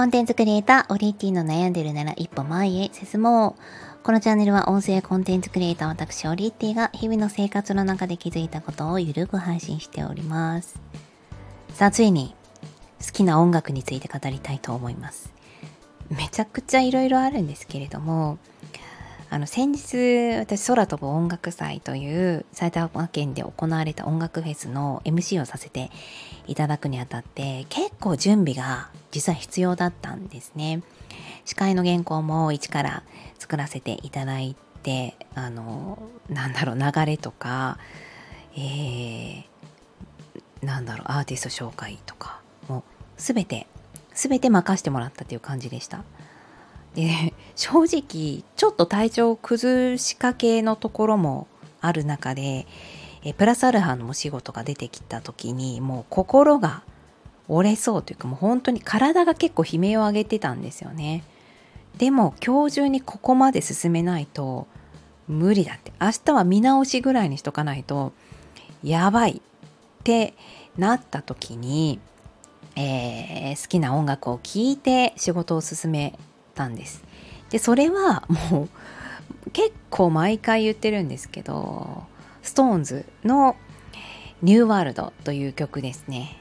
コンテンツクリエイター、オリティの悩んでるなら一歩前へ進もう。このチャンネルは音声コンテンツクリエイター私、オリティが日々の生活の中で気づいたことをゆるく配信しております。さあ、ついに好きな音楽について語りたいと思います。めちゃくちゃいろいろあるんですけれども、あの先日私空飛ぶ音楽祭という埼玉県で行われた音楽フェスの MC をさせていただくにあたって結構準備が実は必要だったんですね。司会の原稿も一から作らせていただいてあのなんだろう流れとか、えー、なんだろうアーティスト紹介とかも全て全て任せてもらったという感じでした。で正直ちょっと体調を崩しかけのところもある中でえプラスアルファのお仕事が出てきた時にもう心が折れそうというかもう本当に体が結構悲鳴を上げてたんですよねでも今日中にここまで進めないと無理だって明日は見直しぐらいにしとかないとやばいってなった時に、えー、好きな音楽を聴いて仕事を進めたんです。でそれはもう結構毎回言ってるんですけど SixTONES の「New World」という曲ですね。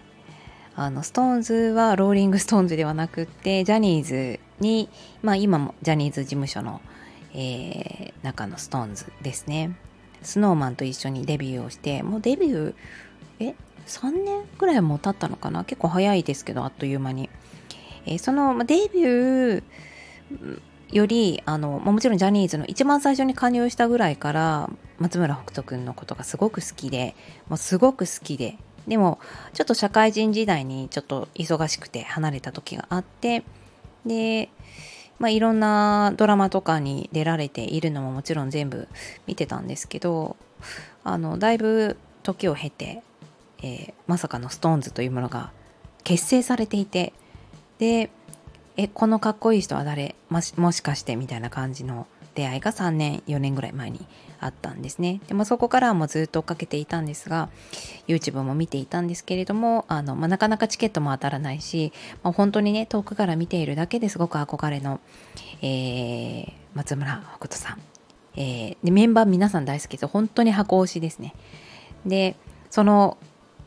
あの SixTONES はローリング・ストーンズではなくってジャニーズに、まあ、今もジャニーズ事務所の、えー、中の SixTONES ですね。 Snow Man と一緒にデビューをしてもうデビューえ3年ぐらいも経ったのかな？結構早いですけどあっという間に、えー、そのデビューよりあのもちろんジャニーズの一番最初に加入したぐらいから松村北斗君のことがすごく好きでもうすごく好きででもちょっと社会人時代にちょっと忙しくて離れた時があってで、まあ、いろんなドラマとかに出られているのももちろん全部見てたんですけどあのだいぶ時を経て、えー、まさかの SixTONES というものが結成されていてでえこのかっこいい人は誰？もしもしかしてみたいな感じの出会いが3年4年ぐらい前にあったんですね。でもそこからはもうずっと追っかけていたんですが YouTube も見ていたんですけれどもあの、まあ、なかなかチケットも当たらないし、まあ、本当にね遠くから見ているだけですごく憧れの、えー、松村北斗さん、えー、でメンバー皆さん大好きです。本当に箱推しですね。でその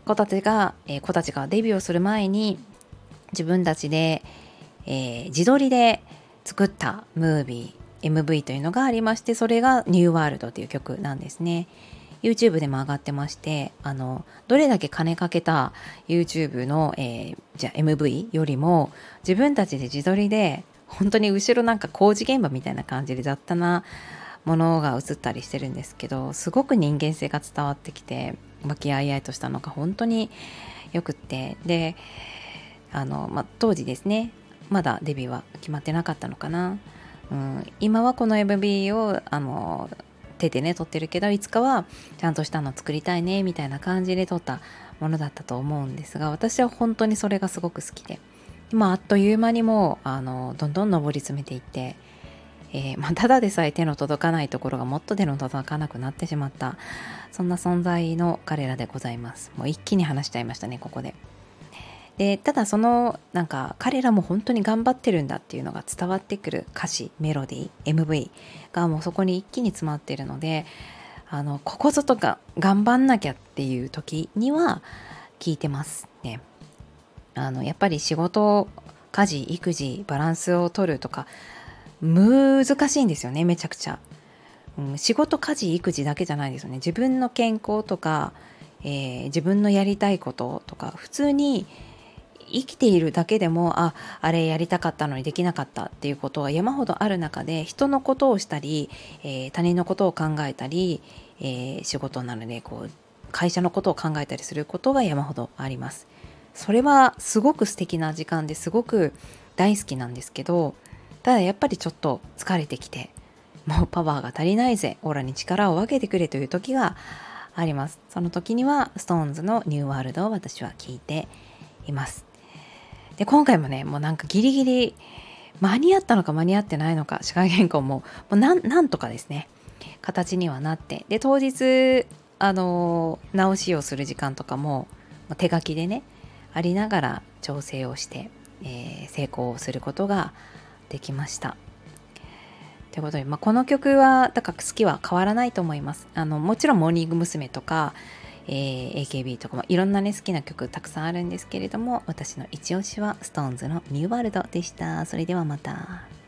子たちが、えー、子たちがデビューをする前に自分たちで、えー、自撮りで作ったムービー MV というのがありましてそれが「ニューワールド」という曲なんですね。YouTube でも上がってましてあのどれだけ金かけた YouTube の、えー、じゃ MV よりも自分たちで自撮りで本当に後ろなんか工事現場みたいな感じで雑多なものが映ったりしてるんですけどすごく人間性が伝わってきて和気あいあいとしたのが本当によくって。であの、まあ、当時ですねまだデビューは決まってなかったのかな、うん、今はこの MV をあの手でね撮ってるけどいつかはちゃんとしたの作りたいねみたいな感じで撮ったものだったと思うんですが私は本当にそれがすごく好きで、まあ、っという間にもうあのどんどん上り詰めていって、えー、まあ、ただでさえ手の届かないところがもっと手の届かなくなってしまったそんな存在の彼らでございます。もう一気に話しちゃいましたねここで。でただそのなんか彼らも本当に頑張ってるんだっていうのが伝わってくる歌詞メロディー MV がもうそこに一気に詰まってるのであのここぞとか頑張んなきゃっていう時には聞いてますね。あのやっぱり仕事家事育児バランスを取るとか難しいんですよねめちゃくちゃ、うん、仕事家事育児だけじゃないですよね自分の健康とか、えー、自分のやりたいこととか普通に生きているだけでもああれやりたかったのにできなかったっていうことが山ほどある中で人のことをしたり、えー、他人のことを考えたり、えー、仕事なのでこう会社のことを考えたりすることが山ほどあります。それはすごく素敵な時間ですごく大好きなんですけどただやっぱりちょっと疲れてきてもうパワーが足りないぜオーラに力を分けてくれという時がありますその時には SixTONES のニューワールドを私は聞いていますで今回もねもうなんかギリギリ間に合ったのか間に合ってないのか司会原稿ももうなんとかですね形にはなってで当日あの直しをする時間とかも手書きでねありながら調整をしてえー、成功をすることができました。ということで、まあ、この曲はだから好きは変わらないと思います。あのもちろんモーニング娘。とか、えー、AKB とかもいろんなね好きな曲たくさんあるんですけれども私の一押しは SixTONES の「ニューワールド」でした。それではまた。